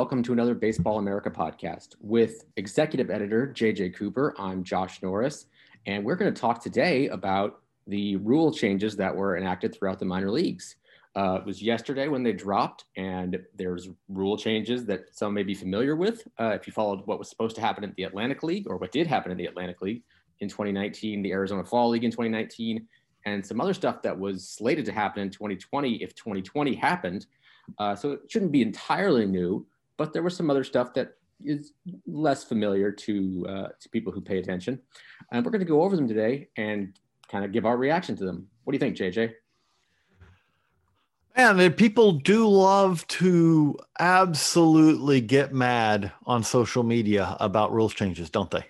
Welcome to another Baseball America podcast with executive editor JJ Cooper. I'm Josh Norris, and we're going to talk today about the rule changes that were enacted throughout the minor leagues. Uh, it was yesterday when they dropped, and there's rule changes that some may be familiar with. Uh, if you followed what was supposed to happen in the Atlantic League, or what did happen in the Atlantic League in 2019, the Arizona Fall League in 2019, and some other stuff that was slated to happen in 2020 if 2020 happened. Uh, so it shouldn't be entirely new, but there was some other stuff that is less familiar to uh, to people who pay attention. And we're going to go over them today and kind of give our reaction to them. What do you think, JJ? Man, people do love to absolutely get mad on social media about rules changes, don't they?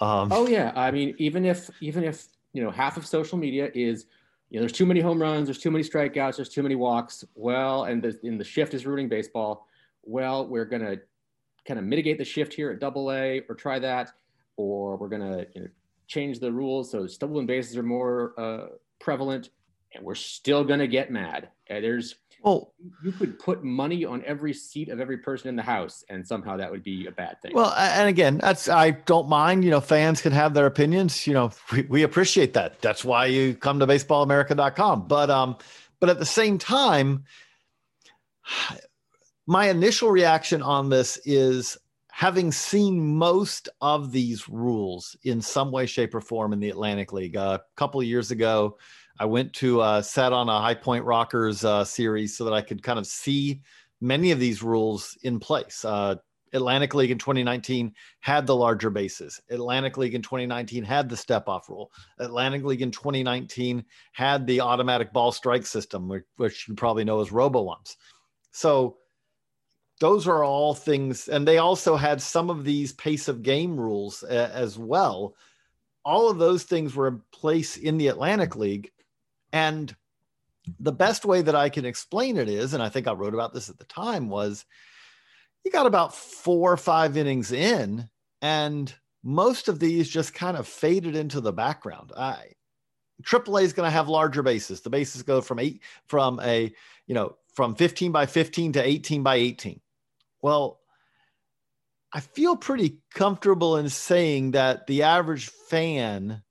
Um, oh yeah, I mean, even if even if you know half of social media is you know, there's too many home runs, there's too many strikeouts, there's too many walks. Well, and the, and the shift is ruining baseball. Well, we're going to kind of mitigate the shift here at double A or try that, or we're going to you know, change the rules so stolen bases are more uh, prevalent and we're still going to get mad. Uh, there's well, you could put money on every seat of every person in the house, and somehow that would be a bad thing. Well, and again, that's I don't mind. You know, fans can have their opinions. You know, we, we appreciate that. That's why you come to baseballamerica.com. But um, but at the same time, my initial reaction on this is having seen most of these rules in some way, shape, or form in the Atlantic League. Uh, a couple of years ago, I went to uh, sat on a High Point Rockers uh, series so that I could kind of see many of these rules in place. Uh, Atlantic League in 2019 had the larger bases. Atlantic League in 2019 had the step off rule. Atlantic League in 2019 had the automatic ball strike system, which, which you probably know as robo umps. So those are all things, and they also had some of these pace of game rules as well. All of those things were in place in the Atlantic League and the best way that I can explain it is, and I think I wrote about this at the time, was you got about four or five innings in, and most of these just kind of faded into the background. I, AAA is going to have larger bases. The bases go from eight from a you know from 15 by 15 to 18 by 18. Well, I feel pretty comfortable in saying that the average fan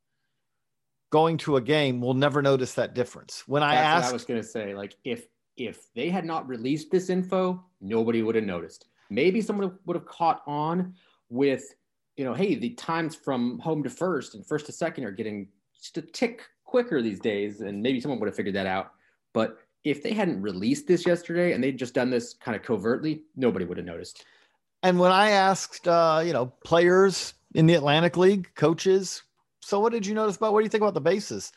going to a game will never notice that difference. When I That's asked, I was going to say, like, if if they had not released this info, nobody would have noticed. Maybe someone would have caught on with, you know, hey, the times from home to first and first to second are getting just a tick quicker these days, and maybe someone would have figured that out. But if they hadn't released this yesterday and they'd just done this kind of covertly, nobody would have noticed. And when I asked, uh, you know, players in the Atlantic League, coaches, so, what did you notice about what do you think about the bases?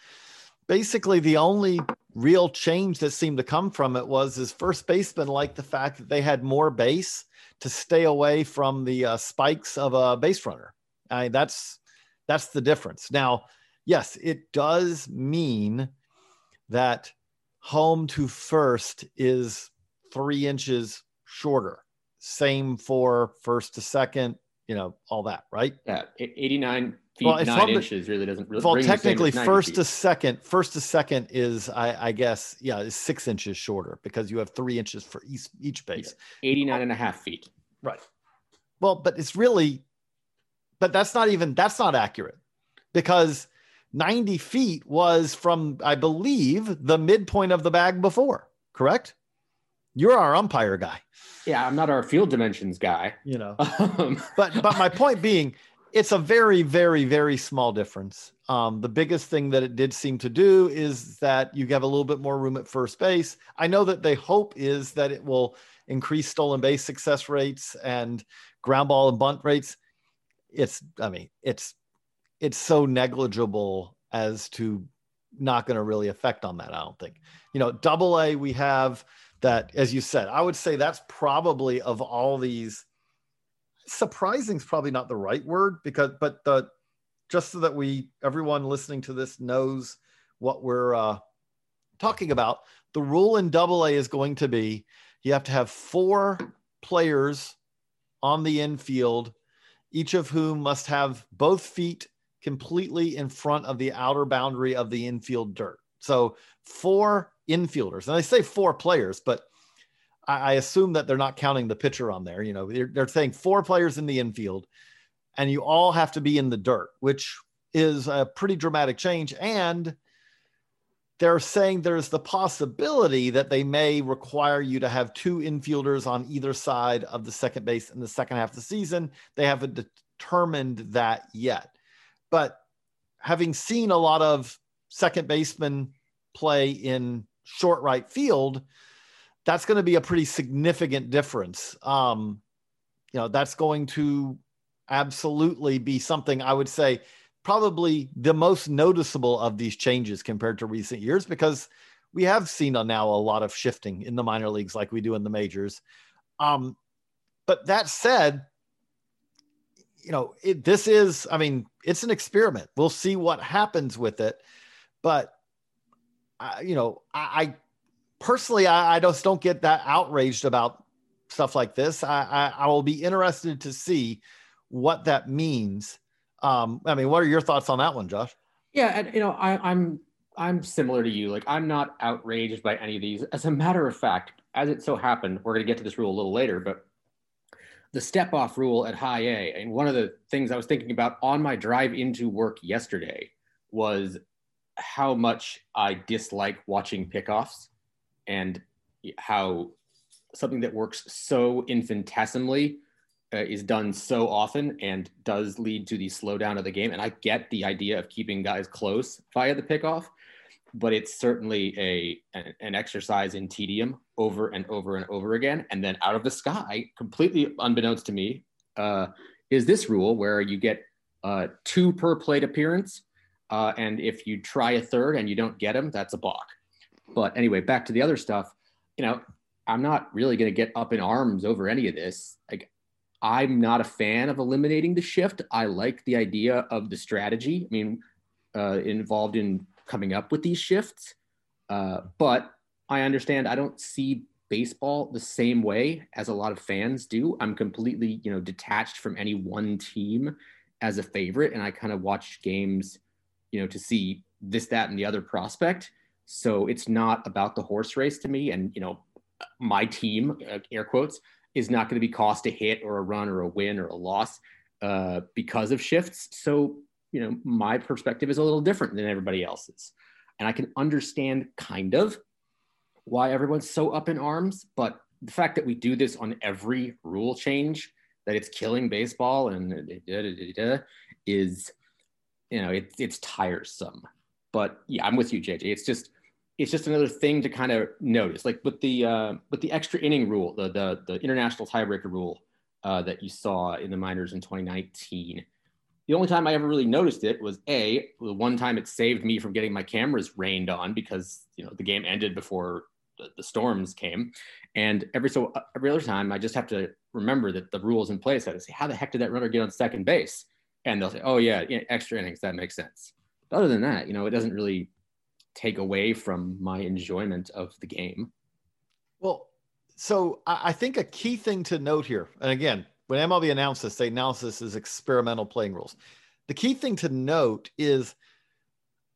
Basically, the only real change that seemed to come from it was his first baseman liked the fact that they had more base to stay away from the uh, spikes of a base runner. I that's that's the difference. Now, yes, it does mean that home to first is three inches shorter. Same for first to second, you know, all that, right? Yeah, 89 feet well, nine inches really doesn't really. Well, technically, first feet. to second, first to second is, I, I, guess, yeah, is six inches shorter because you have three inches for each each base. Yeah, 89 and a half feet. Right. Well, but it's really, but that's not even that's not accurate because 90 feet was from, I believe, the midpoint of the bag before. Correct. You're our umpire guy. Yeah, I'm not our field dimensions guy. You know, um, but but my point being, it's a very, very, very small difference. Um, the biggest thing that it did seem to do is that you have a little bit more room at first base. I know that they hope is that it will increase stolen base success rates and ground ball and bunt rates. it's I mean it's it's so negligible as to not going to really affect on that. I don't think. You know, double A we have that as you said. I would say that's probably of all these surprising is probably not the right word because but the just so that we everyone listening to this knows what we're uh, talking about the rule in double a is going to be you have to have four players on the infield each of whom must have both feet completely in front of the outer boundary of the infield dirt so four infielders and i say four players but I, assume that they're not counting the pitcher on there. You know, they're, they're saying four players in the infield, and you all have to be in the dirt, which is a pretty dramatic change. And they're saying there's the possibility that they may require you to have two infielders on either side of the second base in the second half of the season. They haven't determined that yet. But having seen a lot of second baseman play in short right field, that's going to be a pretty significant difference. Um, you know, that's going to absolutely be something I would say probably the most noticeable of these changes compared to recent years because we have seen now a lot of shifting in the minor leagues like we do in the majors. Um, but that said, you know, it, this is, I mean, it's an experiment. We'll see what happens with it. But, uh, you know, I, I personally, I, I, just don't get that outraged about stuff like this. I, I, I will be interested to see what that means. Um, I mean, what are your thoughts on that one, Josh? Yeah, and you know, I, I'm I'm similar to you. Like, I'm not outraged by any of these. As a matter of fact, as it so happened, we're going to get to this rule a little later, but the step off rule at high A, and one of the things I was thinking about on my drive into work yesterday was how much I dislike watching pickoffs and how something that works so infinitesimally uh, is done so often and does lead to the slowdown of the game. And I get the idea of keeping guys close via the pickoff, but it's certainly a an, an, exercise in tedium over and over and over again. And then out of the sky, completely unbeknownst to me, uh, is this rule where you get uh, two per plate appearance. Uh, and if you try a third and you don't get them, that's a balk. But anyway, back to the other stuff. You know, I'm not really going to get up in arms over any of this. Like, I'm not a fan of eliminating the shift. I like the idea of the strategy. I mean, uh, involved in coming up with these shifts. Uh, but I understand I don't see baseball the same way as a lot of fans do. I'm completely, you know, detached from any one team as a favorite, and I kind of watch games, you know, to see this, that, and the other prospect. So it's not about the horse race to me. And, you know, my team, uh, air quotes, is not going to be cost a hit or a run or a win or a loss uh, because of shifts. So, you know, my perspective is a little different than everybody else's. And I can understand kind of why everyone's so up in arms. But the fact that we do this on every rule change, that it's killing baseball and is, you know, it, it's tiresome. But yeah, I'm with you, JJ. It's just, it's just another thing to kind of notice. Like with the uh, with the extra inning rule, the the, the international tiebreaker rule uh, that you saw in the minors in 2019. The only time I ever really noticed it was a the one time it saved me from getting my cameras rained on because you know the game ended before the, the storms came, and every so every other time I just have to remember that the rules in place. I say, how the heck did that runner get on second base? And they'll say, oh yeah, extra innings. That makes sense. But other than that, you know, it doesn't really take away from my enjoyment of the game. Well, so I think a key thing to note here, and again, when MLB announced this, they announced this as experimental playing rules. The key thing to note is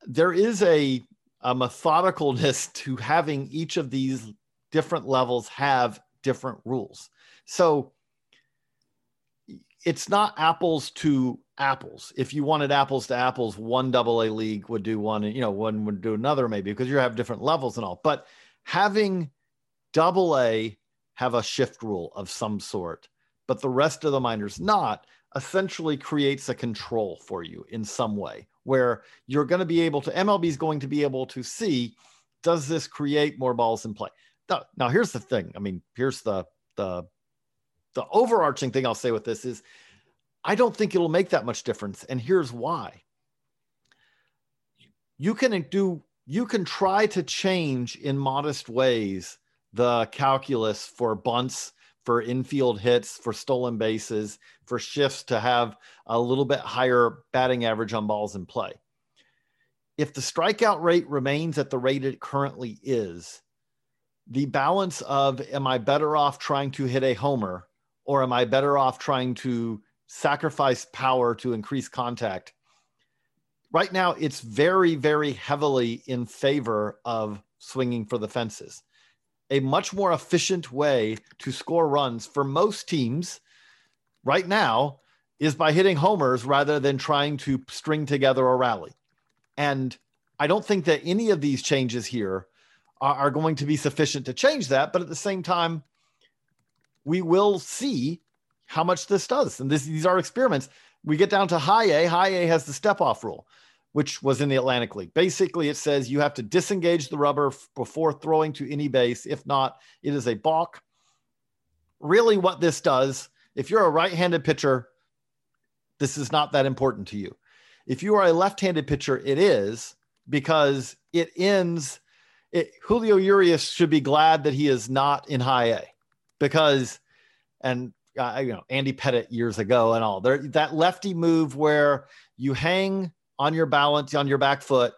there is a, a methodicalness to having each of these different levels have different rules. So it's not apples to apples. If you wanted apples to apples, one double A league would do one, and you know, one would do another maybe because you have different levels and all. But having double A have a shift rule of some sort, but the rest of the minors not, essentially creates a control for you in some way where you're going to be able to MLB is going to be able to see does this create more balls in play. Now, now here's the thing. I mean, here's the the the overarching thing I'll say with this is I don't think it'll make that much difference. And here's why. You can do you can try to change in modest ways the calculus for bunts, for infield hits, for stolen bases, for shifts to have a little bit higher batting average on balls in play. If the strikeout rate remains at the rate it currently is, the balance of am I better off trying to hit a homer or am I better off trying to sacrifice power to increase contact? Right now, it's very, very heavily in favor of swinging for the fences. A much more efficient way to score runs for most teams right now is by hitting homers rather than trying to string together a rally. And I don't think that any of these changes here are, are going to be sufficient to change that. But at the same time, we will see how much this does. And this, these are experiments. We get down to high A. High A has the step off rule, which was in the Atlantic League. Basically, it says you have to disengage the rubber f- before throwing to any base. If not, it is a balk. Really, what this does, if you're a right handed pitcher, this is not that important to you. If you are a left handed pitcher, it is because it ends. It, Julio Urias should be glad that he is not in high A because, and uh, you know, Andy Pettitte years ago and all there, that lefty move where you hang on your balance on your back foot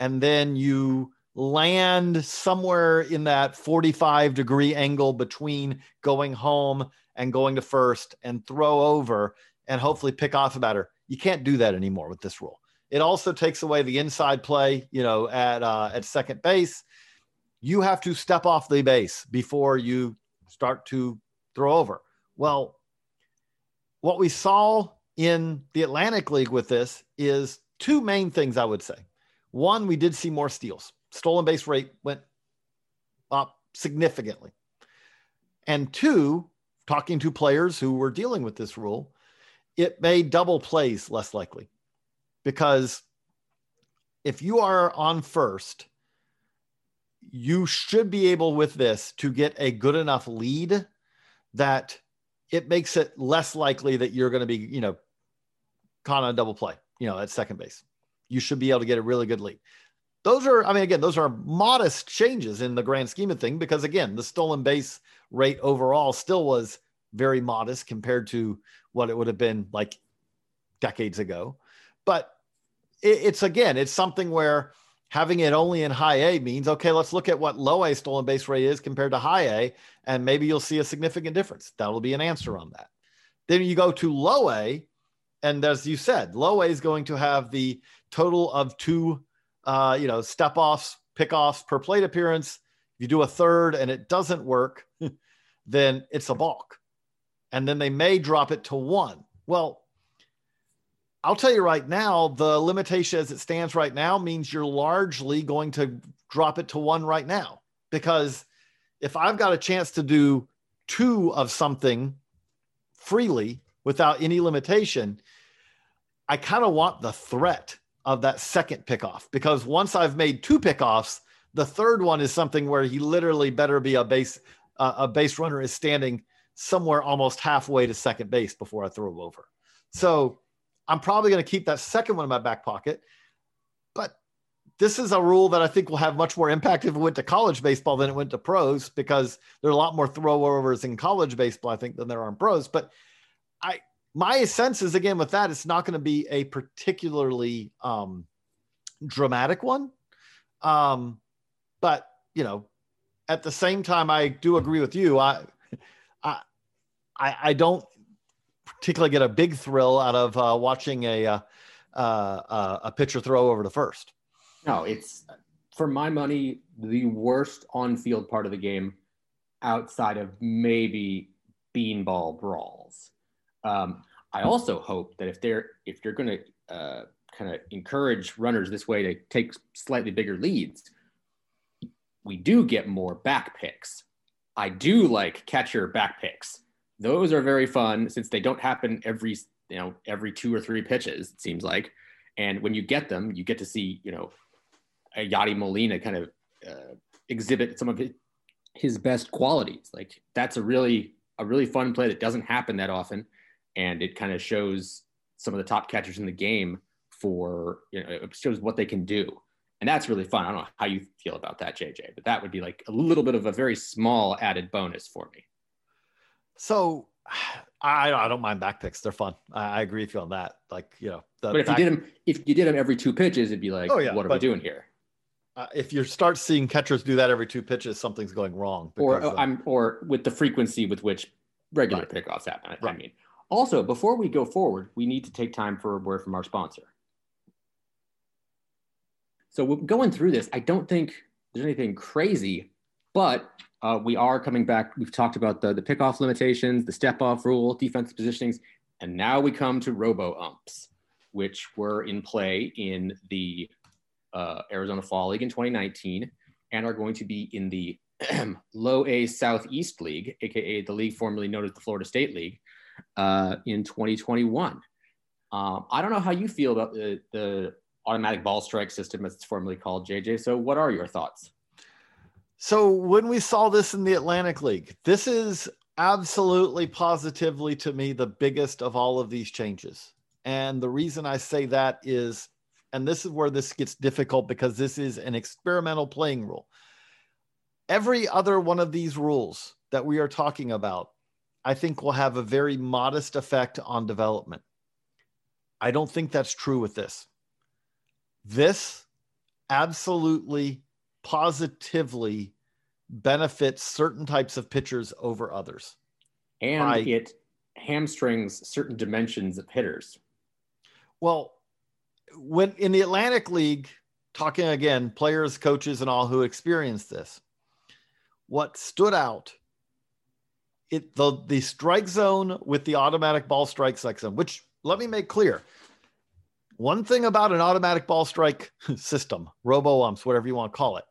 and then you land somewhere in that 45 degree angle between going home and going to first and throw over and hopefully pick off a batter. You can't do that anymore with this rule. It also takes away the inside play, you know, at uh, at second base. You have to step off the base before you start to throw over. Well, what we saw in the Atlantic League with this is two main things I would say. One, we did see more steals. Stolen base rate went up significantly. And two, talking to players who were dealing with this rule, it made double plays less likely because if you are on first, you should be able with this to get a good enough lead that it makes it less likely that you're going to be, you know, caught on a double play, you know, at second base. You should be able to get a really good lead. Those are, I mean, again, those are modest changes in the grand scheme of thing because, again, the stolen base rate overall still was very modest compared to what it would have been like decades ago. But it's again, it's something where having it only in high A means okay, let's look at what low A stolen base rate is compared to high A, and maybe you'll see a significant difference. That'll be an answer on that. Then you go to low A, and as you said, low A is going to have the total of two, uh, you know, step offs, pick offs per plate appearance. If you do a third and it doesn't work, then it's a balk. And then they may drop it to one. Well, I'll tell you right now, the limitation as it stands right now means you're largely going to drop it to one right now. Because if I've got a chance to do two of something freely without any limitation, I kind of want the threat of that second pickoff because once I've made two pickoffs, the third one is something where he literally better be a base uh, a base runner is standing somewhere almost halfway to second base before I throw him over. So I'm probably going to keep that second one in my back pocket. But this is a rule that I think will have much more impact if it went to college baseball than it went to pros because there are a lot more throwovers in college baseball, I think, than there are in pros. But I, my sense is again with that, it's not going to be a particularly um, dramatic one. Um, but you know, at the same time, I do agree with you. I, I, I don't particularly get a big thrill out of uh, watching a uh, uh, a pitcher throw over to first. No, it's for my money the worst on-field part of the game, outside of maybe beanball brawls. Um, I also hope that if they're if you're going to uh, kind of encourage runners this way to take slightly bigger leads, we do get more back picks. I do like catcher back picks. Those are very fun since they don't happen every you know every two or three pitches it seems like. And when you get them you get to see you know a Yadi Molina kind of uh, exhibit some of his, his best qualities. Like that's a really a really fun play that doesn't happen that often and it kind of shows some of the top catchers in the game for you know it shows what they can do and that's really fun. I don't know how you feel about that, JJ, but that would be like a little bit of a very small added bonus for me. So I, I don't mind back picks; they're fun. I, I agree with you on that. Like you know, but if back, you did them, if you did them every two pitches, it'd be like, oh yeah, what are we doing here? Uh, if you start seeing catchers do that every two pitches, something's going wrong. Or uh, I'm or with the frequency with which regular right. pickoffs happen. Right. I mean, also before we go forward, we need to take time for a word from our sponsor. So going through this, I don't think there's anything crazy, but uh, we are coming back. We've talked about the, the pickoff limitations, the step off rule, defensive positionings, and now we come to robo umps, which were in play in the uh, Arizona Fall League in 2019 and are going to be in the Low A Southeast League, aka the league formerly known as the Florida State League, uh, in 2021. Um, I don't know how you feel about the, the automatic ball strike system, as it's formerly called, JJ. So, what are your thoughts? So, when we saw this in the Atlantic League, this is absolutely positively to me the biggest of all of these changes. And the reason I say that is, and this is where this gets difficult because this is an experimental playing rule. Every other one of these rules that we are talking about, I think will have a very modest effect on development. I don't think that's true with this. This absolutely, positively benefits certain types of pitchers over others. And by, it hamstrings certain dimensions of hitters. Well, when in the Atlantic League, talking again, players, coaches, and all who experienced this, what stood out it the the strike zone with the automatic ball strike zone, which let me make clear, one thing about an automatic ball strike system, robo umps, whatever you want to call it,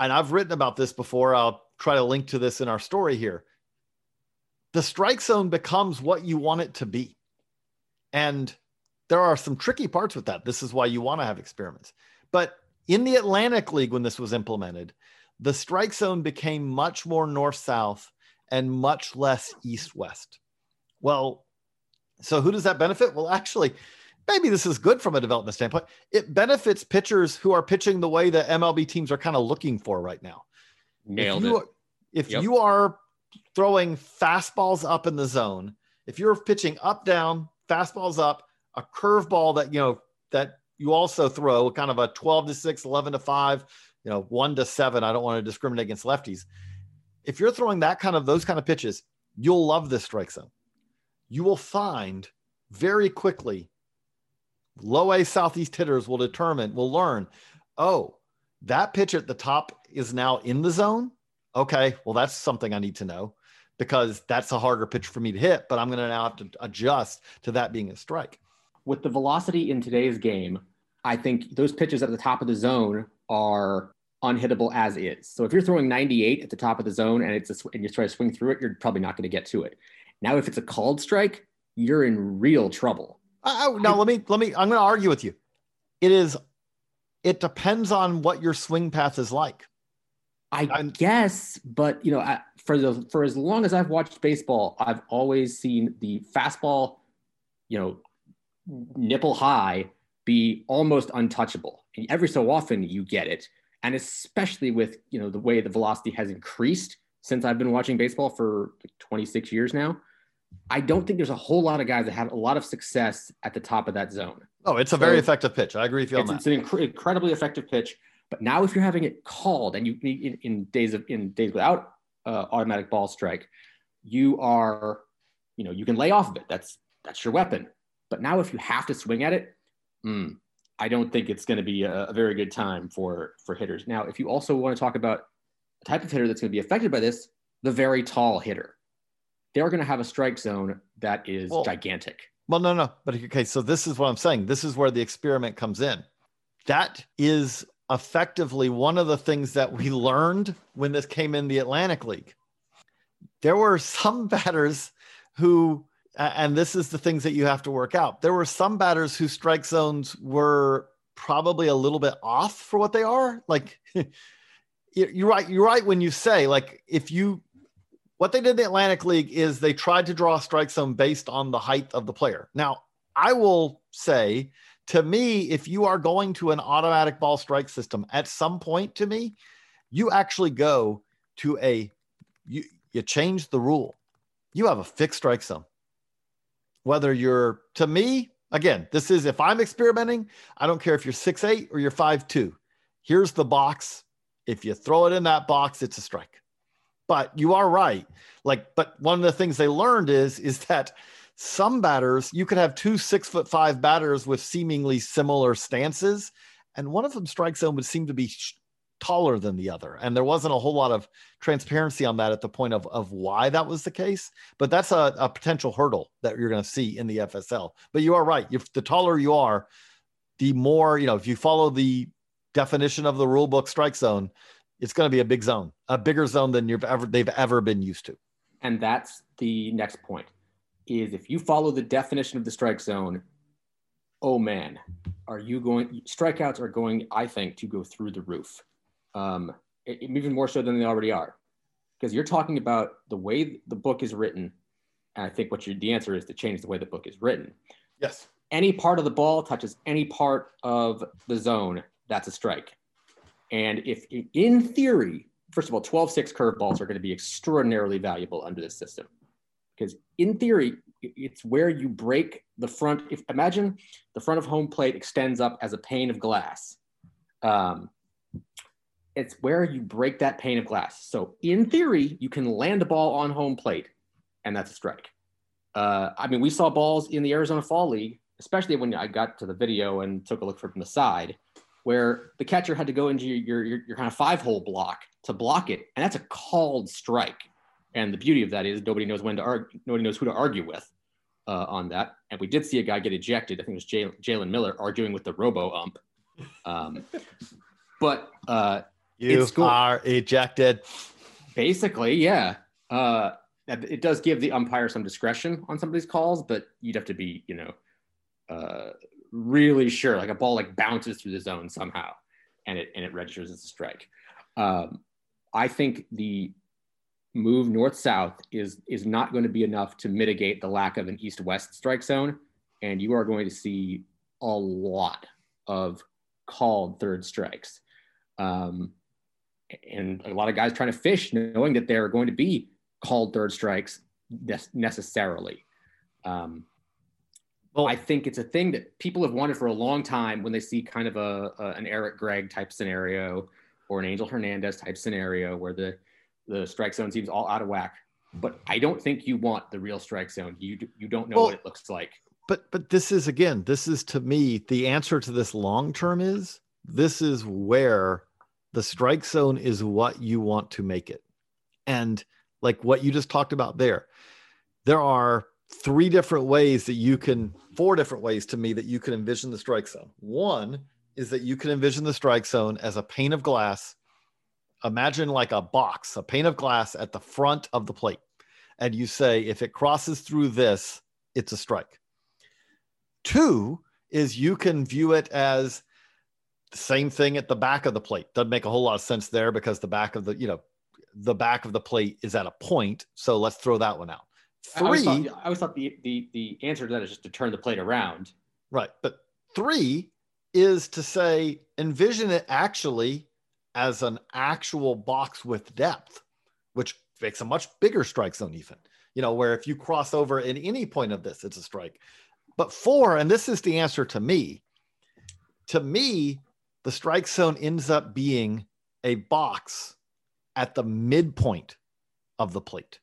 and I've written about this before. I'll try to link to this in our story here. The strike zone becomes what you want it to be. And there are some tricky parts with that. This is why you want to have experiments. But in the Atlantic League, when this was implemented, the strike zone became much more north south and much less east west. Well, so who does that benefit? Well, actually, maybe this is good from a development standpoint. It benefits pitchers who are pitching the way the MLB teams are kind of looking for right now. Nailed if you, it. If yep. you are throwing fastballs up in the zone, if you're pitching up down, fastballs up, a curveball that you know that you also throw kind of a 12 to 6, 11 to 5, you know, 1 to 7, I don't want to discriminate against lefties. If you're throwing that kind of those kind of pitches, you'll love this strike zone. You will find very quickly low A Southeast hitters will determine, will learn, oh, that pitch at the top is now in the zone. Okay, well, that's something I need to know because that's a harder pitch for me to hit, but I'm going to now have to adjust to that being a strike. With the velocity in today's game, I think those pitches at the top of the zone are unhittable as is. So if you're throwing 98 at the top of the zone and it's a, and you try to swing through it, you're probably not going to get to it. Now, if it's a called strike, you're in real trouble uh, now let me let me. I'm going to argue with you. It is. It depends on what your swing path is like. I I'm, guess, but you know, I, for the for as long as I've watched baseball, I've always seen the fastball, you know, nipple high be almost untouchable. And every so often you get it, and especially with you know the way the velocity has increased since I've been watching baseball for 26 years now. I don't think there's a whole lot of guys that have a lot of success at the top of that zone. Oh, it's a so very effective pitch. I agree with you on it's, that. It's an inc- incredibly effective pitch. But now, if you're having it called and you in, in days of in days without uh, automatic ball strike, you are, you know, you can lay off of it. That's that's your weapon. But now, if you have to swing at it, mm, I don't think it's going to be a, a very good time for for hitters. Now, if you also want to talk about a type of hitter that's going to be affected by this, the very tall hitter they're going to have a strike zone that is well, gigantic. Well, no, no. But okay, so this is what I'm saying. This is where the experiment comes in. That is effectively one of the things that we learned when this came in the Atlantic League. There were some batters who, and this is the things that you have to work out. There were some batters whose strike zones were probably a little bit off for what they are. Like, you're right. You're right when you say, like, if you What they did in the Atlantic League is they tried to draw a strike zone based on the height of the player. Now, I will say to me, if you are going to an automatic ball strike system at some point to me, you actually go to a you you change the rule. You have a fixed strike zone. Whether you're to me, again, this is if I'm experimenting, I don't care if you're six eight or you're five two. Here's the box. If you throw it in that box, it's a strike. But you are right. Like, but one of the things they learned is is that some batters you could have two six foot five batters with seemingly similar stances, and one of them strike zone would seem to be taller than the other, and there wasn't a whole lot of transparency on that at the point of of why that was the case. But that's a, a potential hurdle that you're going to see in the FSL. But you are right. If the taller you are, the more you know. If you follow the definition of the rule book strike zone, it's going to be a big zone, a bigger zone than you've ever they've ever been used to. And that's the next point is if you follow the definition of the strike zone, oh man, are you going strikeouts are going, I think, to go through the roof. Um, even more so than they already are. Because you're talking about the way the book is written. And I think what you, the answer is to change the way the book is written. Yes. Any part of the ball touches any part of the zone, that's a strike. And if in theory, first of all, 12 6 curveballs are going to be extraordinarily valuable under this system. Because in theory, it's where you break the front. If imagine the front of home plate extends up as a pane of glass. Um, it's where you break that pane of glass. So in theory, you can land a ball on home plate, and that's a strike. Uh, I mean, we saw balls in the Arizona Fall League, especially when I got to the video and took a look from the side where the catcher had to go into your, your, your kind of five hole block to block it. And that's a called strike. And the beauty of that is nobody knows when to argue, nobody knows who to argue with uh, on that. And we did see a guy get ejected. I think it was Jalen Miller arguing with the robo ump. Um, but uh, you are ejected. Basically, yeah. Uh, it does give the umpire some discretion on some of these calls, but you'd have to be, you know, uh, really sure, like a ball like bounces through the zone somehow, and it and it registers as a strike. Um, I think the move north south is is not going to be enough to mitigate the lack of an east west strike zone, and you are going to see a lot of called third strikes. Um, and a lot of guys trying to fish, knowing that they're going to be called third strikes necessarily. Um, well, I think it's a thing that people have wanted for a long time when they see kind of a, a an Eric Gregg type scenario or an Angel Hernandez type scenario where the the strike zone seems all out of whack. But I don't think you want the real strike zone. You you don't know well, what it looks like. But but this is again, this is to me the answer to this long term is this is where the strike zone is what you want to make it. And like what you just talked about there, there are three different ways that you can, four different ways to me that you can envision the strike zone. One is that you can envision the strike zone as a pane of glass. Imagine like a box, a pane of glass at the front of the plate. And you say, if it crosses through this, it's a strike. Two is you can view it as same thing at the back of the plate. Doesn't make a whole lot of sense there because the back of the, you know, the back of the plate is at a point. So let's throw that one out. Three. I always, thought, I always thought the, the the answer to that is just to turn the plate around. Right, but three is to say envision it actually as an actual box with depth, which makes a much bigger strike zone even. You know, where if you cross over in any point of this, it's a strike. But four, and this is the answer to me. To me, the strike zone ends up being a box at the midpoint of the plate.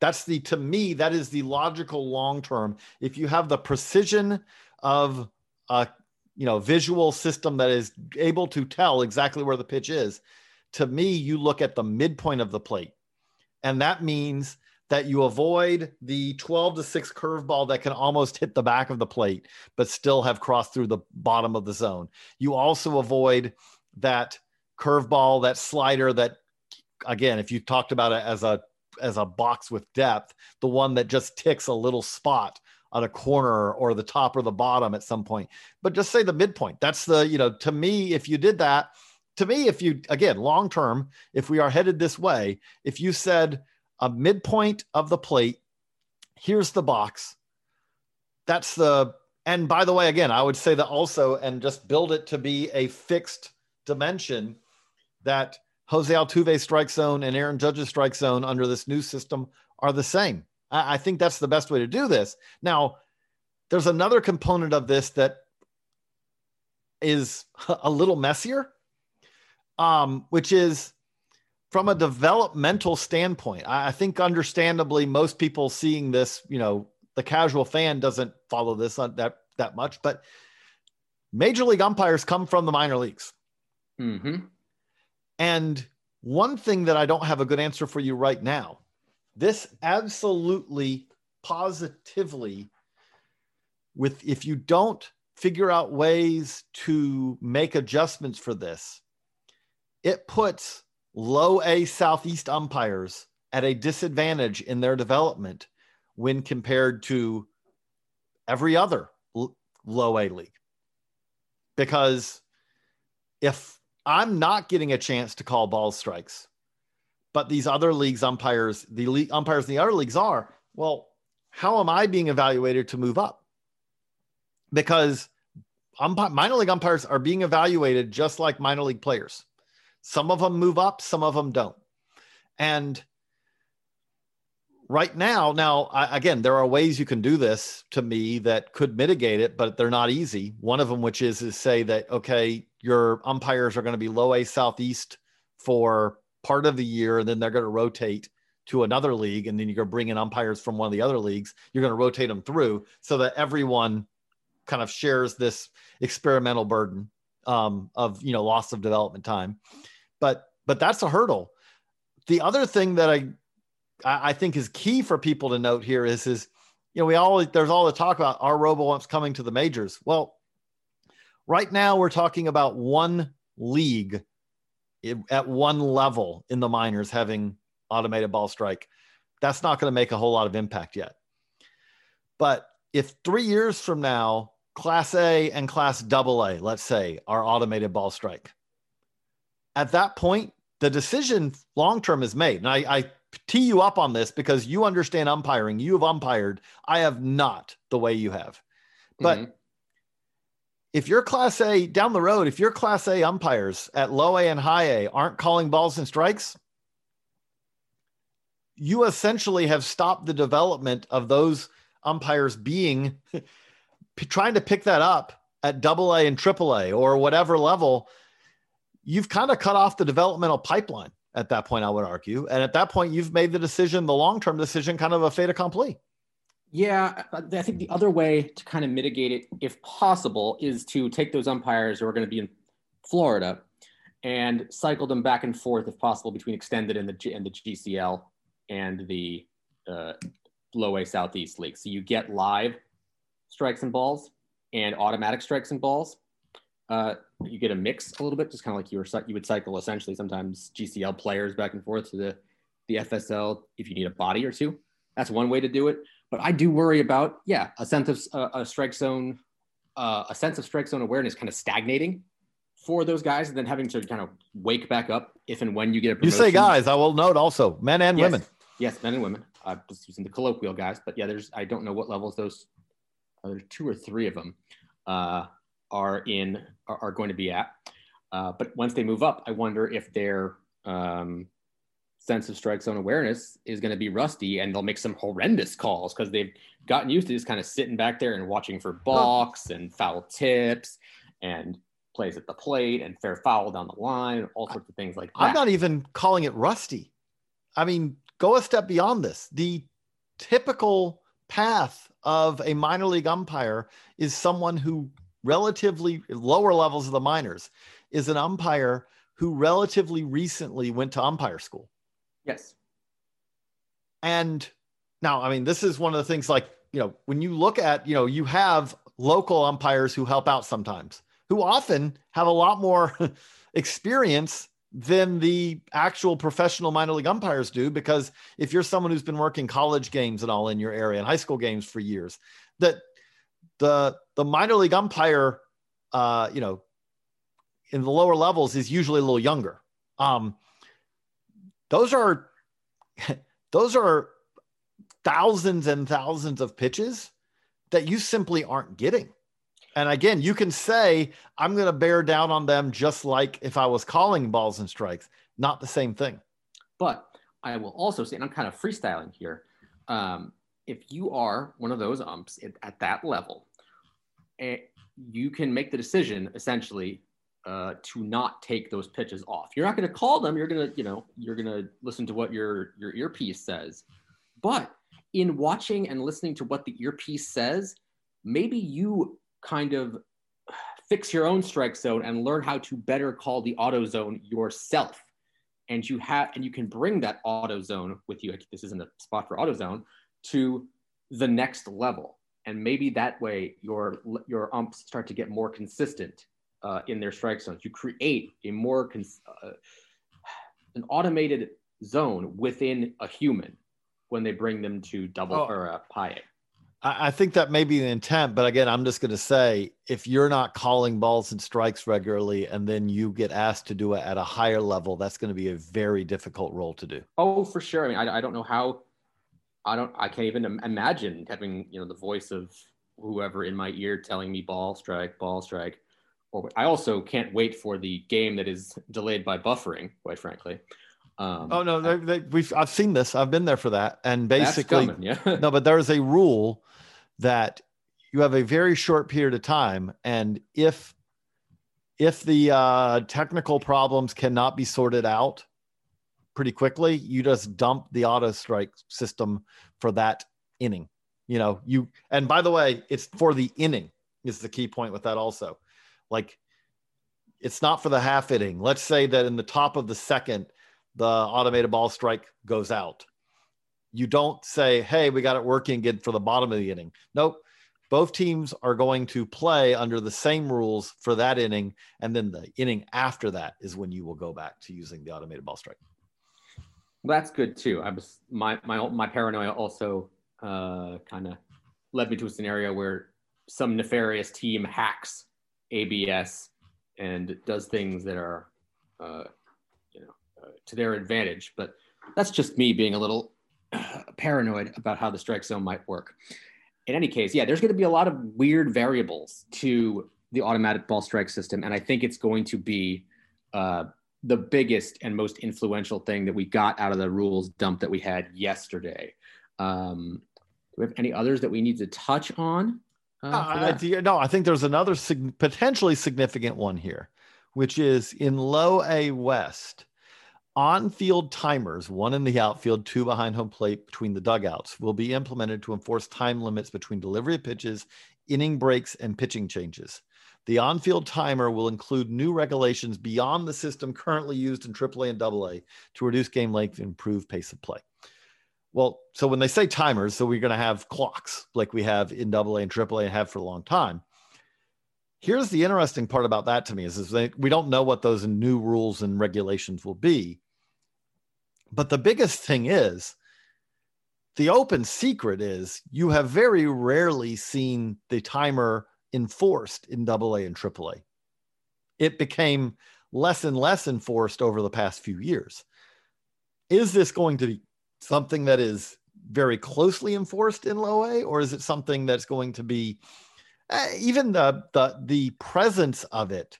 That's the, to me, that is the logical long term. If you have the precision of a, you know, visual system that is able to tell exactly where the pitch is, to me, you look at the midpoint of the plate. And that means that you avoid the 12 to 6 curveball that can almost hit the back of the plate, but still have crossed through the bottom of the zone. You also avoid that curveball, that slider that, again, if you talked about it as a as a box with depth, the one that just ticks a little spot on a corner or the top or the bottom at some point. But just say the midpoint. That's the, you know, to me, if you did that, to me, if you, again, long term, if we are headed this way, if you said a midpoint of the plate. Here's the box. That's the, and by the way, again, I would say that also, and just build it to be a fixed dimension that Jose Altuve's strike zone and Aaron Judge's strike zone under this new system are the same. I, I think that's the best way to do this. Now, there's another component of this that is a little messier, um, which is from a developmental standpoint. I, I think, understandably, most people seeing this, you know, the casual fan doesn't follow this on that that much, but major league umpires come from the minor leagues. Mm-hmm. And one thing that I don't have a good answer for you right now, this absolutely positively with if you don't figure out ways to make adjustments for this, it puts low A Southeast umpires at a disadvantage in their development when compared to every other low A league. Because if I'm not getting a chance to call ball strikes, but these other leagues umpires, the umpires in the other leagues are, well, how am I being evaluated to move up? Because minor league umpires are being evaluated just like minor league players. Some of them move up, some of them don't. And right now, now, I, again, there are ways you can do this to me that could mitigate it, but they're not easy. One of them, which is, is say that, okay, your umpires are going to be low A Southeast for part of the year, and then they're going to rotate to another league, and then you're going to bring in umpires from one of the other leagues. You're going to rotate them through so that everyone kind of shares this experimental burden um, of you know loss of development time. But but that's a hurdle. The other thing that I I think is key for people to note here is is you know we all there's all the talk about our robo umps coming to the majors. Well, right now we're talking about one league at one level in the minors having automated ball strike. That's not going to make a whole lot of impact yet. But if three years from now Class A and Class Double A, let's say, are automated ball strike. At that point, the decision long term is made. And I, I tee you up on this because you understand umpiring. You have umpired. I have not the way you have. But mm-hmm. if you're Class A down the road, if your Class A umpires at low A and high A aren't calling balls and strikes, you essentially have stopped the development of those umpires being trying to pick that up at double A and triple A or whatever level, you've kind of cut off the developmental pipeline at that point, I would argue. And at that point, you've made the decision, the long term decision, kind of a fait accompli. Yeah, I think the other way to kind of mitigate it, if possible, is to take those umpires who are going to be in Florida and cycle them back and forth, if possible, between extended and the and the GCL and the uh, low A Southeast League. So you get live strikes and balls and automatic strikes and balls. Uh, you get a mix a little bit, just kind of like you were you would cycle essentially sometimes GCL players back and forth to the the FSL if you need a body or two. That's one way to do it. But I do worry about yeah a sense of uh, a strike zone, uh, a sense of strike zone awareness kind of stagnating for those guys, and then having to kind of wake back up if and when you get a promotion. You say guys, I will note also men and yes. women. Yes, men and women. I'm just using the colloquial guys, but yeah, there's I don't know what levels those there's two or three of them uh, are in are, are, going to be at. Uh, but once they move up, I wonder if their um, sense of strike zone awareness is going to be rusty, and they'll make some horrendous calls because they've gotten used to just kind of sitting back there and watching for balks and foul tips and plays at the plate and fair foul down the line, all sorts of things like that. I'm not even calling it rusty. I mean, go a step beyond this. The typical path of a minor league umpire is someone who relatively lower levels of the minors is an umpire who relatively recently went to umpire school. Yes. And now, I mean, this is one of the things like, you know, when you look at, you know, you have local umpires who help out sometimes, who often have a lot more experience than the actual professional minor league umpires do. Because if you're someone who's been working college games and all in your area and high school games for years, that the the minor league umpire, uh, you know, in the lower levels is usually a little younger. Um, those are those are thousands and thousands of pitches that you simply aren't getting. And again, you can say, I'm going to bear down on them just like if I was calling balls and strikes, not the same thing. But I will also say, and I'm kind of freestyling here, um, if you are one of those umps at, at that level, you can make the decision essentially uh, to not take those pitches off. You're not going to call them. You're going to, you know, you're going to listen to what your your earpiece says. But in watching and listening to what the earpiece says, maybe you kind of fix your own strike zone and learn how to better call the auto zone yourself. And you have and you can bring that auto zone with you. This isn't a spot for auto zone to the next level. And maybe that way your your umps start to get more consistent uh, in their strike zones. You create a more cons- uh, an automated zone within a human when they bring them to double oh. or a pie I think that may be the intent, but again, I'm just going to say if you're not calling balls and strikes regularly and then you get asked to do it at a higher level, that's going to be a very difficult role to do. Oh, for sure. I mean, I, I don't know how, I don't, I can't even imagine having, you know, the voice of whoever in my ear telling me ball, strike, ball, strike. Or I also can't wait for the game that is delayed by buffering, quite frankly. Um, oh no, they, they, we've I've seen this. I've been there for that. And basically, coming, yeah. no, but there is a rule that you have a very short period of time, and if if the uh, technical problems cannot be sorted out pretty quickly, you just dump the auto strike system for that inning. You know, you and by the way, it's for the inning is the key point with that also. Like it's not for the half inning. Let's say that in the top of the second, the automated ball strike goes out. You don't say, hey, we got it working again for the bottom of the inning. Nope. Both teams are going to play under the same rules for that inning. And then the inning after that is when you will go back to using the automated ball strike. That's good too. I was my my my paranoia also uh, kind of led me to a scenario where some nefarious team hacks ABS and does things that are uh, you know to their advantage. But that's just me being a little paranoid about how the strike zone might work. In any case, yeah, there's going to be a lot of weird variables to the automatic ball strike system, and I think it's going to be uh, the biggest and most influential thing that we got out of the rules dump that we had yesterday. Um, do we have any others that we need to touch on? Uh, uh, no, I think there's another sig- potentially significant one here, which is in low A West on field timers, one in the outfield, two behind home plate between the dugouts, will be implemented to enforce time limits between delivery of pitches, inning breaks, and pitching changes. The on field timer will include new regulations beyond the system currently used in AAA and AA to reduce game length and improve pace of play. Well, so when they say timers, so we're going to have clocks like we have in AA and AAA and have for a long time. Here's the interesting part about that to me is, is they, we don't know what those new rules and regulations will be. But the biggest thing is the open secret is you have very rarely seen the timer enforced in AA and AAA. It became less and less enforced over the past few years. Is this going to be something that is very closely enforced in low A, or is it something that's going to be uh, even the, the the presence of it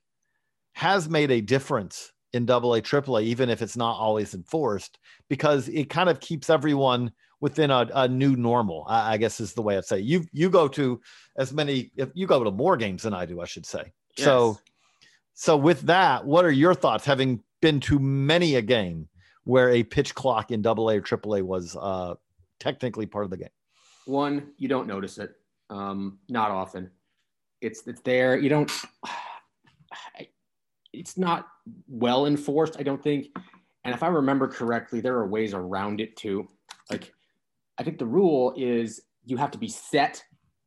has made a difference in double A, triple A, even if it's not always enforced, because it kind of keeps everyone within a, a new normal. I, I, guess is the way I'd say. You you go to as many if you go to more games than I do, I should say. Yes. So so with that, what are your thoughts, having been to many a game where a pitch clock in double A or triple A was uh, technically part of the game? One, you don't notice it. Um, not often. It's it's there. You don't it's not well enforced, I don't think. And if I remember correctly, there are ways around it too. Like, I think the rule is you have to be set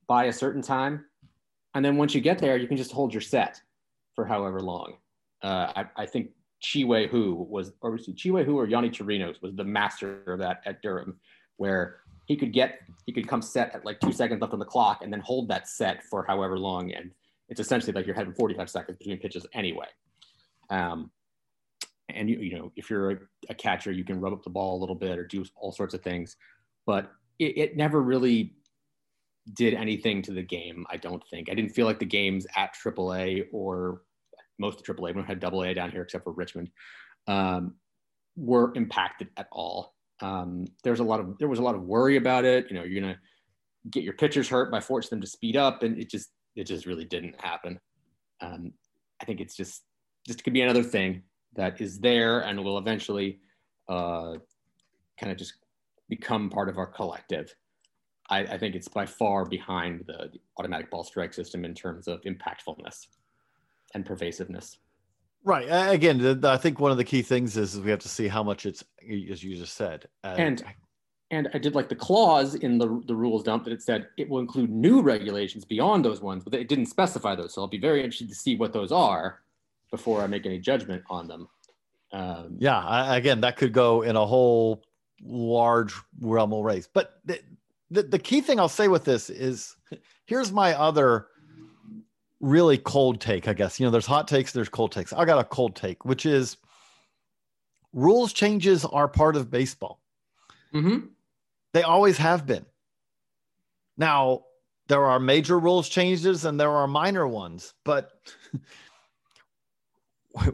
by a certain time. And then once you get there, you can just hold your set for however long. Uh, I, I, think Chih-Wei Hu was, or was Chih-Wei Hu or Yonny Chirinos was the master of that at Durham, where he could get, he could come set at like two seconds left on the clock and then hold that set for however long. And it's essentially like you're having 45 seconds between pitches anyway. Um, and you, you know, if you're a, a, catcher, you can rub up the ball a little bit or do all sorts of things, but it, it never really did anything to the game. I don't think. I didn't feel like the games at AAA or most of AAA, we had AA down here except for Richmond, um, were impacted at all. Um, there's a lot of there was a lot of worry about it. You know, you're gonna get your pitchers hurt by forcing them to speed up, and it just it just really didn't happen. Um, I think it's just just could be another thing that is there and will eventually uh, kind of just become part of our collective. I, I, think it's by far behind the, the automatic ball strike system in terms of impactfulness and pervasiveness. Right. Again, I think one of the key things is we have to see how much it's, as you just said. Uh, and and I did like the clause in the the rules dump that it said it will include new regulations beyond those ones, but it didn't specify those. So I'll be very interested to see what those are before I make any judgment on them. Um, yeah. I, again, that could go in a whole large realm of race. But the, the the key thing I'll say with this is here's my other really cold take, I guess. You know, there's hot takes, there's cold takes. I got a cold take, which is rules changes are part of baseball. Mm-hmm. They always have been. Now, there are major rules changes and there are minor ones, but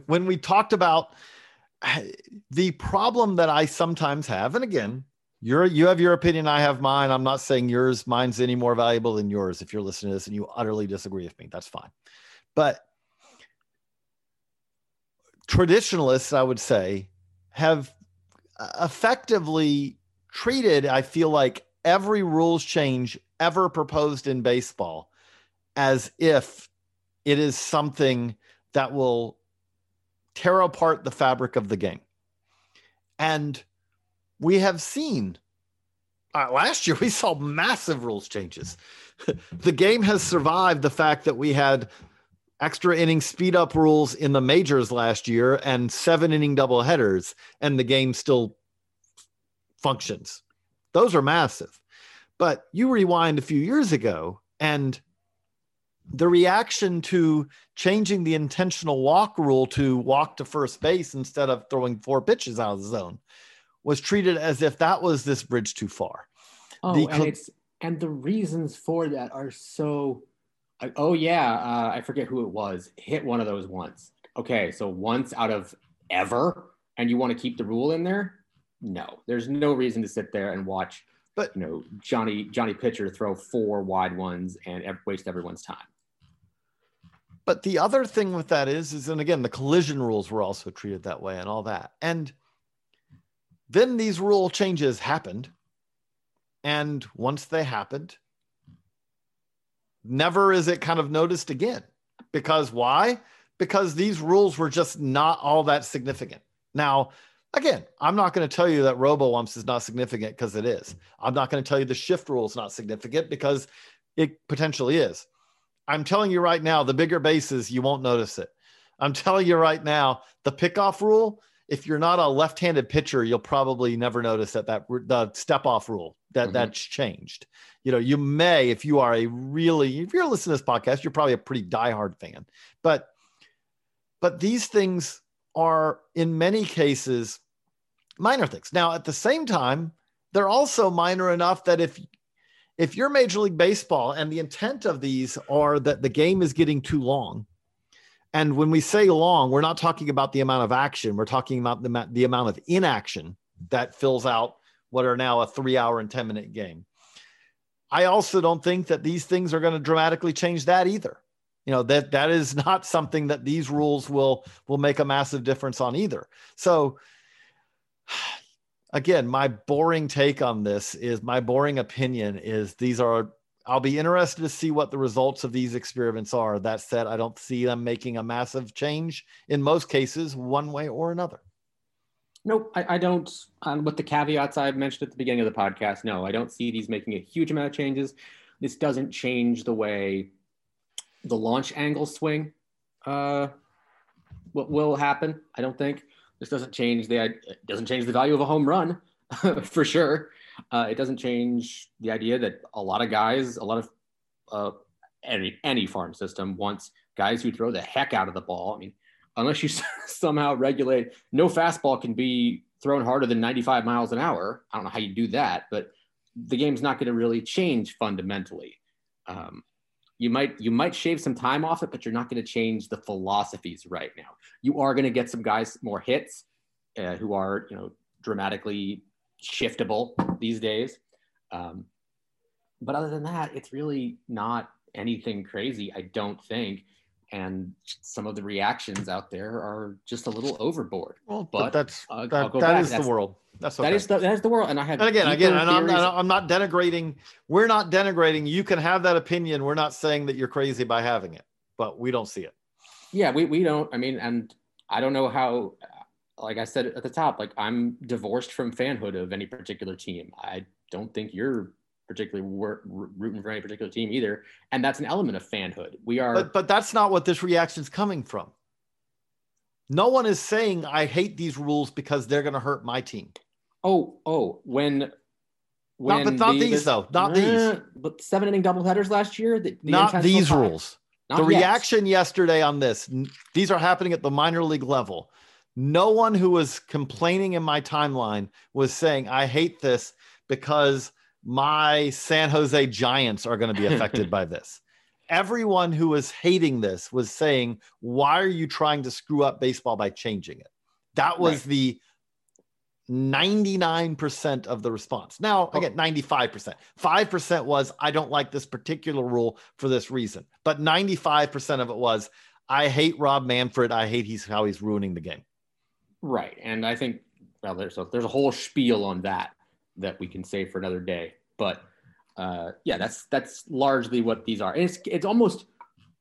when we talked about the problem that I sometimes have, and again, you're you have your opinion i have mine. I'm not saying yours mine's any more valuable than yours if you're listening to this and you utterly disagree with me. That's fine. But traditionalists i would say have effectively treated i feel like every rules change ever proposed in baseball as if it is something that will tear apart the fabric of the game and we have seen uh, last year we saw massive rules changes. the game has survived the fact that we had extra inning speed up rules in the majors last year and seven inning double headers, and the game still functions. Those are massive. But you rewind a few years ago, and the reaction to changing the intentional walk rule to walk to first base instead of throwing four pitches out of the zone was treated as if that was this bridge too far. Oh, the, and it's and the reasons for that are so. oh yeah, uh, I forget who it was. Hit one of those once. Okay, so once out of ever, and you want to keep the rule in there? No, there's no reason to sit there and watch. But you know, Johnny Johnny Pitcher throw four wide ones and waste everyone's time. But the other thing with that is, is and again, the collision rules were also treated that way and all that. And then these rule changes happened. And once they happened, never is it kind of noticed again. Because why? Because these rules were just not all that significant. Now, again, I'm not going to tell you that robo umps is not significant because it is. I'm not going to tell you the shift rule is not significant because it potentially is. I'm telling you right now, the bigger bases, you won't notice it. I'm telling you right now, the pickoff rule, if you're not a left-handed pitcher, you'll probably never notice that that the step off rule that mm-hmm. that's changed. You know, you may if you are a really if you're listening to this podcast, you're probably a pretty diehard fan. But but these things are in many cases minor things. Now, at the same time, they're also minor enough that if if you're Major League Baseball and the intent of these are that the game is getting too long, and when we say long, we're not talking about the amount of action. We're talking about the, the amount of inaction that fills out what are now a three hour and 10 minute game. I also don't think that these things are going to dramatically change that either. You know, that that is not something that these rules will will make a massive difference on either. So again, my boring take on this is my boring opinion is these are I'll be interested to see what the results of these experiments are. That said, I don't see them making a massive change in most cases, one way or another. Nope, I, I don't. Um, with the caveats I've mentioned at the beginning of the podcast, no, I don't see these making a huge amount of changes. This doesn't change the way the launch angle swing uh, what will happen. I don't think this doesn't change the it doesn't change the value of a home run for sure. Uh, it doesn't change the idea that a lot of guys, a lot of uh, any any farm system wants guys who throw the heck out of the ball. I mean, unless you somehow regulate no fastball can be thrown harder than 95 miles an hour. I don't know how you do that, but the game's not going to really change fundamentally. Um, you might you might shave some time off it, but you're not going to change the philosophies right now. You are going to get some guys more hits uh, who are you know dramatically shiftable these days. Um, but other than that, it's really not anything crazy, I don't think. And some of the reactions out there are just a little overboard. Well, but, but that's uh, that, that is the world. That's okay. that is the, that is the world. And I have and again, again, and I'm not, I'm not denigrating. We're not denigrating. You can have that opinion. We're not saying that you're crazy by having it, but we don't see it. Yeah, we we don't. I mean, and I don't know how. Like I said at the top, like I'm divorced from fanhood of any particular team. I don't think you're particularly rooting for any particular team either. And that's an element of fanhood. We are, but, but that's not what this reaction is coming from. No one is saying I hate these rules because they're going to hurt my team. Oh, oh, when, when not, but not the, these though, not these. But seven inning doubleheaders last year. The, not these rules. Not the yet. reaction yesterday on this. These are happening at the minor league level. No one who was complaining in my timeline was saying I hate this because my San Jose Giants are going to be affected by this. Everyone who was hating this was saying, Why are you trying to screw up baseball by changing it? That was right. the 99% of the response. Now, oh. again, 95%. 5% was, I don't like this particular rule for this reason. But 95% of it was, I hate Rob Manfred. I hate he's how he's ruining the game. Right. And I think, well, there's a, there's a whole spiel on that that we can say for another day. But uh, yeah, that's that's largely what these are. And it's it's almost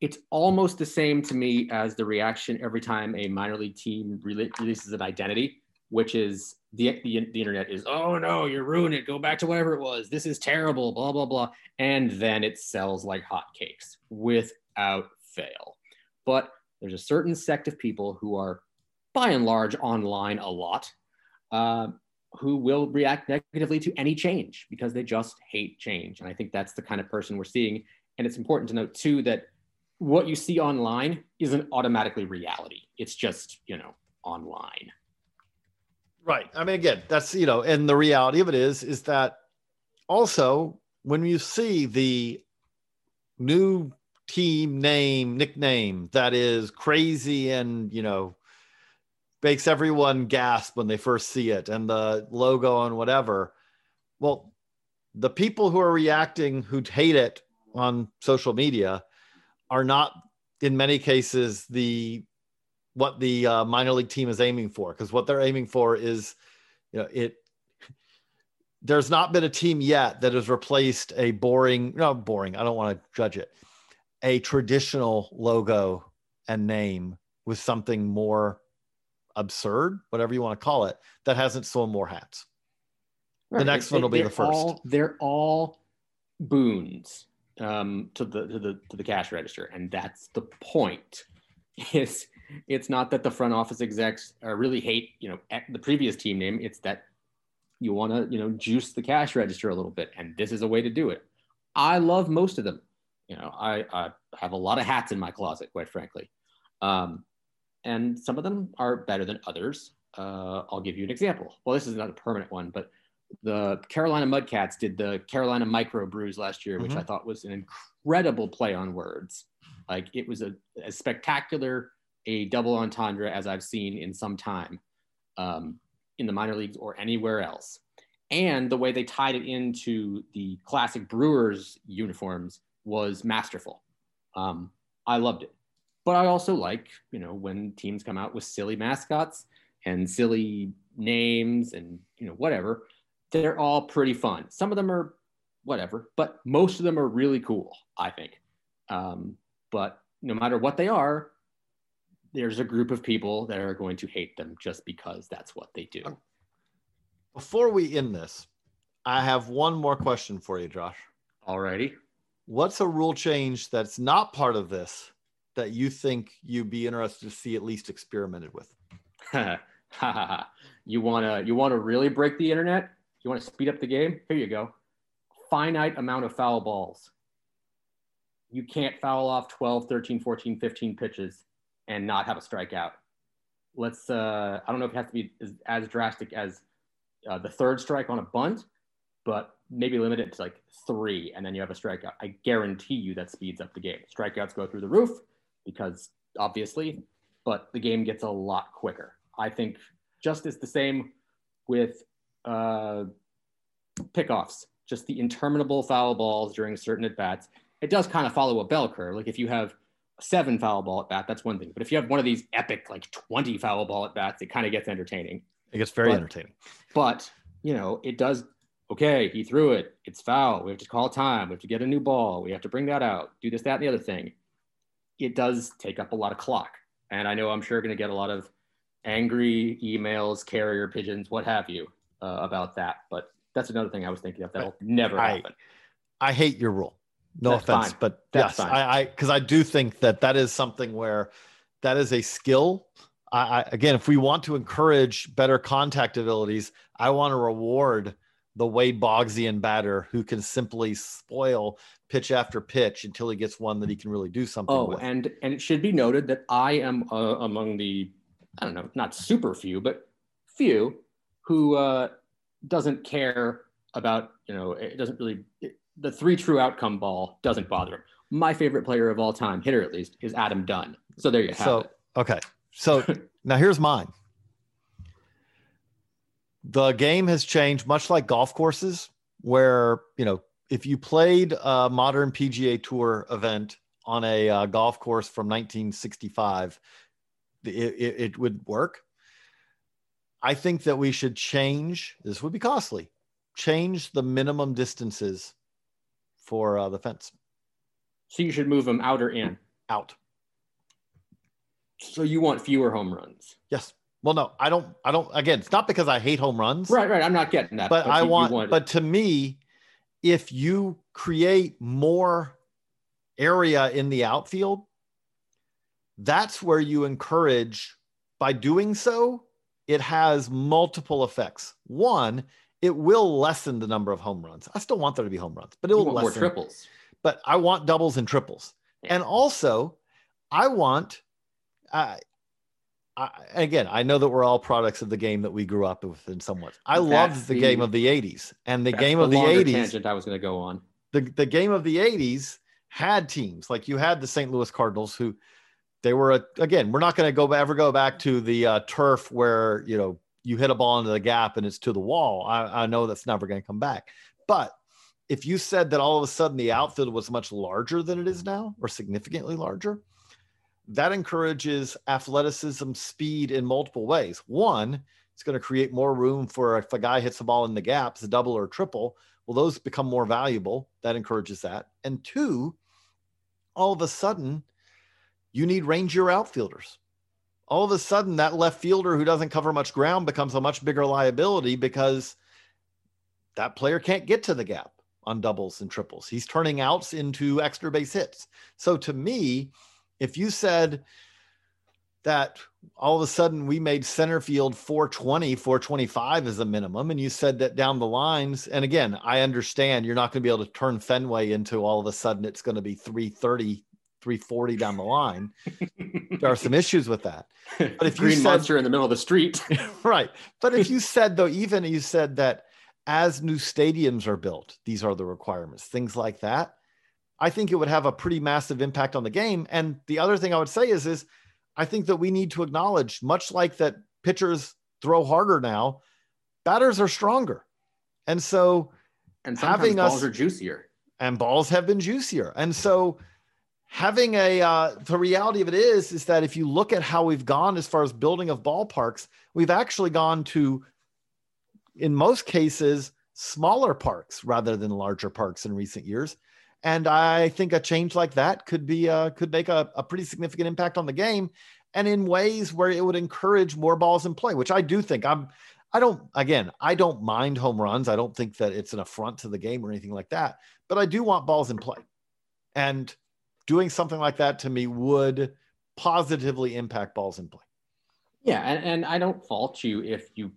it's almost the same to me as the reaction every time a minor league team re- releases an identity, which is the, the the internet is oh no you're ruining it go back to whatever it was this is terrible blah blah blah and then it sells like hotcakes without fail. But there's a certain sect of people who are by and large online a lot. Uh, who will react negatively to any change because they just hate change. And I think that's the kind of person we're seeing. And it's important to note too that what you see online isn't automatically reality. It's just, you know, online. Right. I mean, again, that's, you know, and the reality of it is, is that also when you see the new team name, nickname that is crazy and, you know, makes everyone gasp when they first see it and the logo and whatever. Well, the people who are reacting who hate it on social media are not in many cases the what the uh, minor league team is aiming for because what they're aiming for is you know it there's not been a team yet that has replaced a boring no boring i don't want to judge it a traditional logo and name with something more absurd, whatever you want to call it, that hasn't sold more hats. Right. The next they, one will be the first. All, they're all boons um, to the to the to the cash register, and that's the point. Is it's not that the front office execs uh, really hate you know the previous team name. It's that you want to you know juice the cash register a little bit, and this is a way to do it. I love most of them. You know, I, I have a lot of hats in my closet, quite frankly. Um, and some of them are better than others. Uh, I'll give you an example. Well, this is not a permanent one, but the Carolina Mudcats did the Carolina Micro Brews last year, which mm-hmm. I thought was an incredible play on words. Like it was a, as spectacular a double entendre as I've seen in some time um, in the minor leagues or anywhere else. And the way they tied it into the classic Brewers uniforms was masterful. Um, I loved it. But I also like, you know, when teams come out with silly mascots and silly names and, you know, whatever. They're all pretty fun. Some of them are whatever, but most of them are really cool, I think. Um, but no matter what they are, there's a group of people that are going to hate them just because that's what they do. Before we end this, I have one more question for you, Josh. Alrighty. What's a rule change that's not part of this that you think you'd be interested to see at least experimented with? you want to you want to really break the internet? You want to speed up the game? Here you go. Finite amount of foul balls. You can't foul off 12, 13, 14, 15 pitches and not have a strikeout. let's uh, I don't know if it has to be as, as drastic as uh, the third strike on a bunt, but maybe limit it to like three, and then you have a strikeout. I guarantee you that speeds up the game. Strikeouts go through the roof because obviously, but the game gets a lot quicker. I think just as the same with uh, pickoffs, just the interminable foul balls during certain at bats. It does kind of follow a bell curve. Like if you have seven foul ball at bat, that's one thing. But if you have one of these epic like 20 foul ball at bats, it kind of gets entertaining. It gets very But- entertaining. But you know, it does. Okay, he threw it. It's foul. We have to call time. We have to get a new ball. We have to bring that out. Do this, that, and the other thing. It does take up a lot of clock, and I know I'm sure going to get a lot of angry emails, carrier pigeons, what have you, uh, about that. But that's another thing I was thinking of that'll never I- happen. I hate your rule. No That's offense, fine. but That's yes, fine. I, I, because I do think that that is something where that is a skill. I, I, again, if we want to encourage better contact abilities, I want to reward the Wade Boggsian batter who can simply spoil pitch after pitch until he gets one that he can really do something Oh, with. and and it should be noted that I am uh, among the I don't know, not super few, but few who uh, doesn't care about you know it doesn't really it, the three true outcome ball doesn't bother him. My favorite player of all time, hitter at least, is Adam Dunn. So there you have it. so it. okay, so now here's mine. The game has changed, much like golf courses, where you know if you played a modern PGA Tour event on a uh, golf course from 1965, it, it, it would work. I think that we should change. This would be costly. Change the minimum distances for uh, the fence So you should move them out or in. out. So you want fewer home runs, Yes. Well, no, I don't. I don't. Again, it's not because I hate home runs. right? Right. I'm not getting that. but I you- you want, but to me, if you create more area in the outfield, that's where you encourage by doing so, it has multiple effects. One, it will lessen the number of home runs. I still want there to be home runs, but it will want more triples. But I want doubles and triples. Yeah. And also, I want, I, I, again, I know that we're all products of the game that we grew up with in some somewhat. I That's loved the, the- game of the 80s. And the game of the longer 80s, tangent I was going to go on. the, the game of the 80s had teams like you had the St. Louis Cardinals who they were a, again, we're not going to go ever go back to the uh, turf where, you know, you hit a ball into the gap and it's to the wall. I, I know that's never going to come back. But if you said that all of a sudden the outfield was much larger than it is now or significantly larger, that encourages athleticism, speed in multiple ways. One, it's going to create more room for if a guy hits the ball in the gaps, a double or a triple. Well, those become more valuable. That encourages that. And two, all of a sudden, you need rangier outfielders. All of a sudden, that left fielder who doesn't cover much ground becomes a much bigger liability because that player can't get to the gap on doubles and triples. He's turning outs into extra base hits. So to me, if you said that all of a sudden we made center field 420, 425 as a minimum, and you said that down the lines, and again, I understand you're not going to be able to turn Fenway into all of a sudden it's going to be 330, 340 down the line. there are some issues with that. But if you green said- monster in the middle of the street, right. But if you said, though, even you said that as new stadiums are built, these are the requirements, things like that, I think it would have a pretty massive impact on the game. And the other thing I would say is, is I think that we need to acknowledge, much like that pitchers throw harder now, batters are stronger. And so, and sometimes Having us- balls are juicier. and balls have been juicier. And so, having a uh, the reality of it is is that if you look at how we've gone as far as building of ballparks, we've actually gone to, in most cases, smaller parks rather than larger parks in recent years. And I think a change like that could be uh, could make a, a pretty significant impact on the game, and in ways where it would encourage more balls in play, which I do think I'm. I don't. Again, I don't mind home runs. I don't think that it's an affront to the game or anything like that. But I do want balls in play, and doing something like that to me would positively impact balls in play. Yeah, and, and I don't fault you if you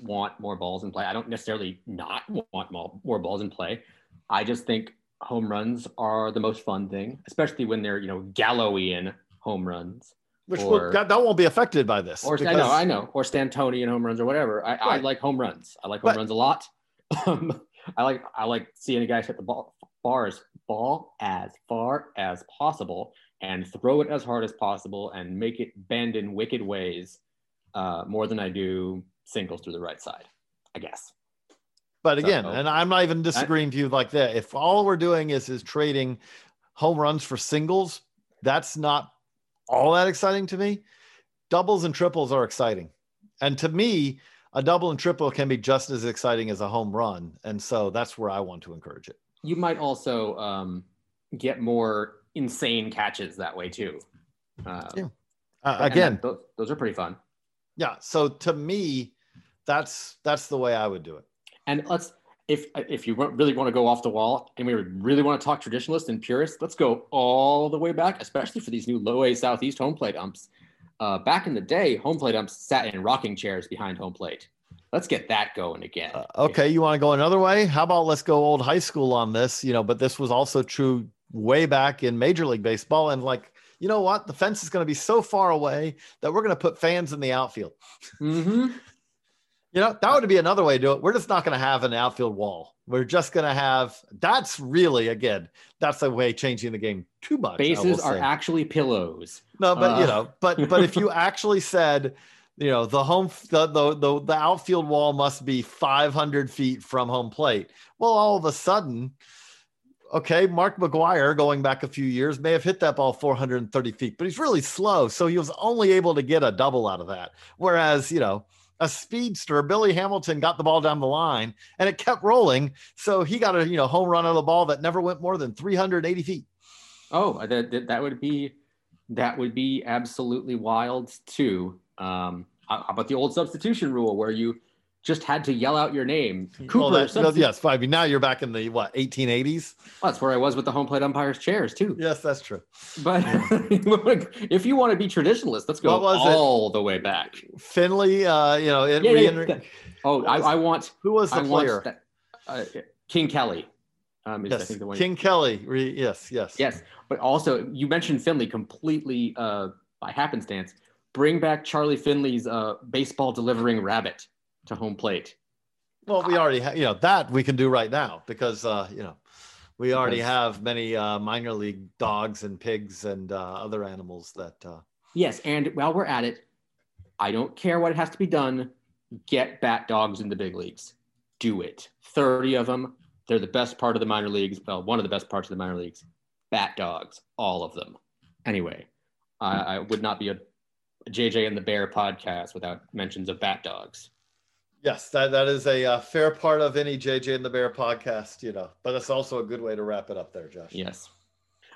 want more balls in play. I don't necessarily not want more, more balls in play. I just think home runs are the most fun thing, especially when they're you know Gallowian home runs. Which or, will, that, that, won't be affected by this. Or because... I know, I know, or Stantonio home runs or whatever. I, right. I like home runs. I like home right. runs a lot. I like I like seeing a guy hit the ball far as ball as far as possible and throw it as hard as possible and make it bend in wicked ways uh, more than I do singles through the right side, I guess. But again, and I'm not even disagreeing with you like that. If all we're doing is is trading home runs for singles, that's not all that exciting to me. Doubles and triples are exciting. And to me, a double and triple can be just as exciting as a home run. And so that's where I want to encourage it. You might also um, get more insane catches that way too. Uh, yeah. Uh, again, that, those, those are pretty fun. Yeah. So to me, that's that's the way I would do it. And let's if if you really want to go off the wall and we really want to talk traditionalist and purist, let's go all the way back, especially for these new low A Southeast home plate umps. Uh, back in the day, home plate umps sat in rocking chairs behind home plate. Let's get that going again. Uh, okay, you want to go another way? How about let's go old high school on this? You know, but this was also true way back in Major League Baseball, and like you know what, the fence is going to be so far away that we're going to put fans in the outfield. Mm-hmm. You know, that would be another way to do it. We're just not going to have an outfield wall. We're just going to have that's really, again, that's the way changing the game too much. Bases are actually pillows. No, but uh. you know, but but if you actually said, you know, the home the, the the the outfield wall must be 500 feet from home plate. Well, all of a sudden, okay, Mark McGwire, going back a few years may have hit that ball 430 feet, but he's really slow, so he was only able to get a double out of that. Whereas, you know a speedster. Billy Hamilton got the ball down the line and it kept rolling. So he got a you know home run of the ball that never went more than 380 feet. Oh, that, that would be that would be absolutely wild too. Um, how about the old substitution rule where you just had to yell out your name. Cooper. Well, yes, fine. I mean, now you're back in the what 1880s. Well, that's where I was with the home plate umpires chairs too. Yes, that's true. But if you want to be traditionalist, let's go all it? the way back. Finley, uh, you know, it, yeah, yeah, oh, I, I, want. Who was the I player? That, uh, King Kelly. Um, yes, King Kelly. Re, yes, yes, yes. But also, you mentioned Finley completely uh, by happenstance. Bring back Charlie Finley's uh, baseball delivering rabbit to home plate. Well, we already have, you know, that we can do right now because, uh, you know, we already have many uh, minor league dogs and pigs and uh, other animals that. Uh... Yes. And while we're at it, I don't care what it has to be done. Get bat dogs in the big leagues. Do it. 30 of them. They're the best part of the minor leagues. Well, one of the best parts of the minor leagues. Bat dogs, all of them. Anyway, I, I would not be a JJ and the Bear podcast without mentions of bat dogs. Yes, that, that is a uh, fair part of any JJ and the Bear podcast, you know, but it's also a good way to wrap it up there, Josh. Yes.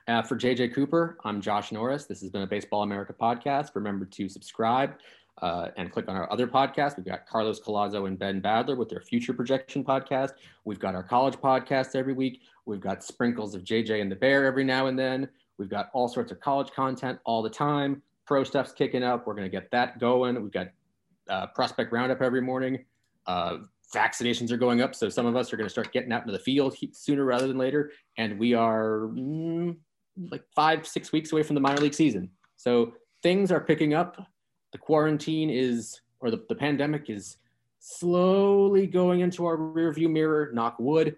Uh, for JJ Cooper, I'm Josh Norris. This has been a Baseball America podcast. Remember to subscribe uh, and click on our other podcast. We've got Carlos Collazo and Ben Badler with their future projection podcast. We've got our college podcast every week. We've got sprinkles of JJ and the Bear every now and then. We've got all sorts of college content all the time. Pro stuff's kicking up. We're going to get that going. We've got uh, prospect roundup every morning. Uh, vaccinations are going up, so some of us are going to start getting out into the field sooner rather than later. And we are mm, like five, six weeks away from the minor league season. So things are picking up. The quarantine is, or the, the pandemic is slowly going into our rearview mirror, knock wood,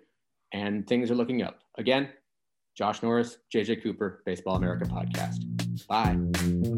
and things are looking up. Again, Josh Norris, JJ Cooper, Baseball America podcast. Bye.